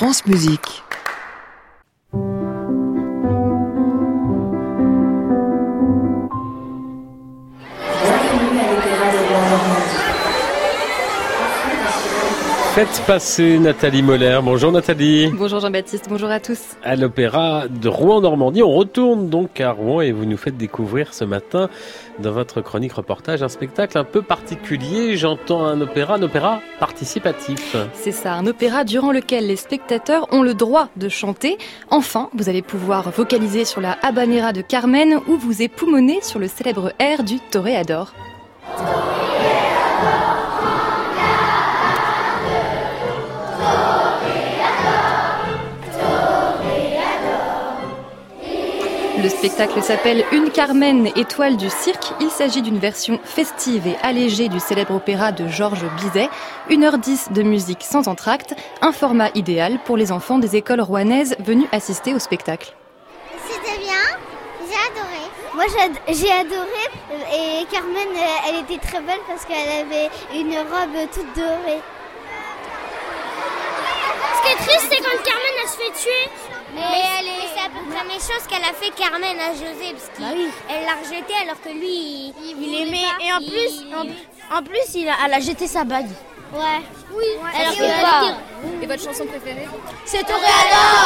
France Musique. Faites passer Nathalie Moller. Bonjour Nathalie. Bonjour Jean-Baptiste, bonjour à tous. À l'Opéra de Rouen-Normandie, on retourne donc à Rouen et vous nous faites découvrir ce matin dans votre chronique reportage un spectacle un peu particulier. J'entends un opéra, un opéra participatif. C'est ça, un opéra durant lequel les spectateurs ont le droit de chanter. Enfin, vous allez pouvoir vocaliser sur la habanera de Carmen ou vous époumoner sur le célèbre air du Toréador. Le spectacle s'appelle Une Carmen, étoile du cirque. Il s'agit d'une version festive et allégée du célèbre opéra de Georges Bizet. 1h10 de musique sans entracte, un format idéal pour les enfants des écoles rouennaises venus assister au spectacle. C'était bien, j'ai adoré. Moi j'ai adoré et Carmen elle était très belle parce qu'elle avait une robe toute dorée. Ce qui est triste c'est quand Carmen elle se fait tuer. La même chose qu'elle a fait Carmen à José parce qu'elle l'a rejeté alors que lui il, aimait et en plus en, plus il a, elle a jeté sa bague. Ouais. Oui. Alors que pas. Et votre chanson préférée? C'est Toréador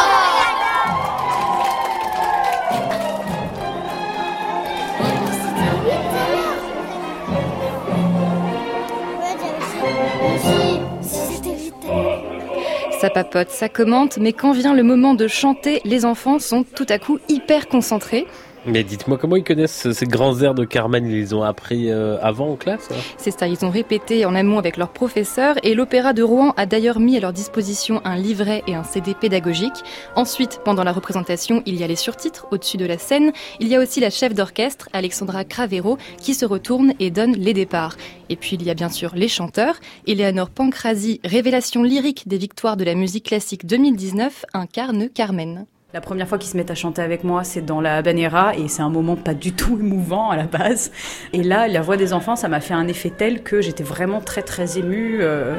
Ça papote, ça commente, mais quand vient le moment de chanter, les enfants sont tout à coup hyper concentrés. Mais dites-moi, comment ils connaissent ces grands airs de Carmen? Ils les ont appris euh, avant en classe hein? C'est ça, ils ont répété en amont avec leurs professeurs et l'Opéra de Rouen a d'ailleurs mis à leur disposition un livret et un CD pédagogique. Ensuite, pendant la représentation, il y a les surtitres au-dessus de la scène. Il y a aussi la chef d'orchestre, Alexandra Cravero, qui se retourne et donne les départs. Et puis il y a bien sûr les chanteurs. Eleanor Pancrasi, révélation lyrique des victoires de la musique classique 2019, incarne Carmen. La première fois qu'ils se mettent à chanter avec moi, c'est dans la Habanera et c'est un moment pas du tout émouvant à la base. Et là, la voix des enfants, ça m'a fait un effet tel que j'étais vraiment très très émue. Euh,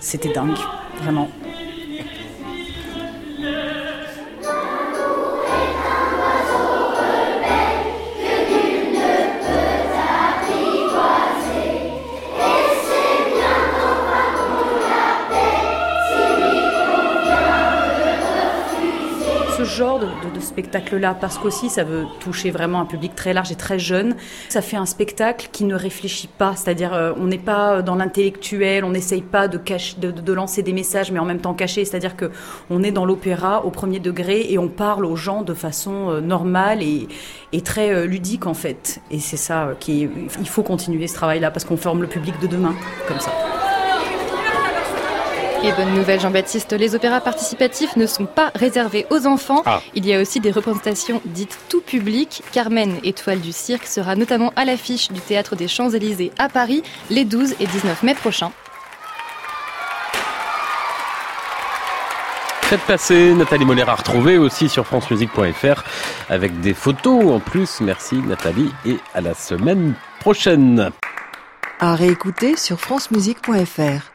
C'était dingue, vraiment. Genre de, spectacle-là, parce qu'aussi ça veut toucher vraiment un public très large et très jeune. Ça fait un spectacle qui ne réfléchit pas, c'est-à-dire euh, on n'est pas dans l'intellectuel, on n'essaye pas de, de, lancer des messages, mais en même temps cacher, c'est-à-dire que on est dans l'opéra au premier degré et on parle aux gens de façon euh, normale et, et très euh, ludique en fait. Et c'est ça qui il faut continuer ce travail-là parce qu'on forme le public de demain comme ça. Et bonne nouvelle Jean-Baptiste, les opéras participatifs ne sont pas réservés aux enfants. Ah. Il y a aussi des représentations dites tout public. Carmen, étoile du cirque, sera notamment à l'affiche du Théâtre des Champs-Élysées à Paris les 12 et 19 mai prochains. Faites passer Nathalie Moller à retrouver aussi sur francemusique.fr avec des photos en plus. Merci Nathalie et à la semaine prochaine. À réécouter sur francemusique.fr.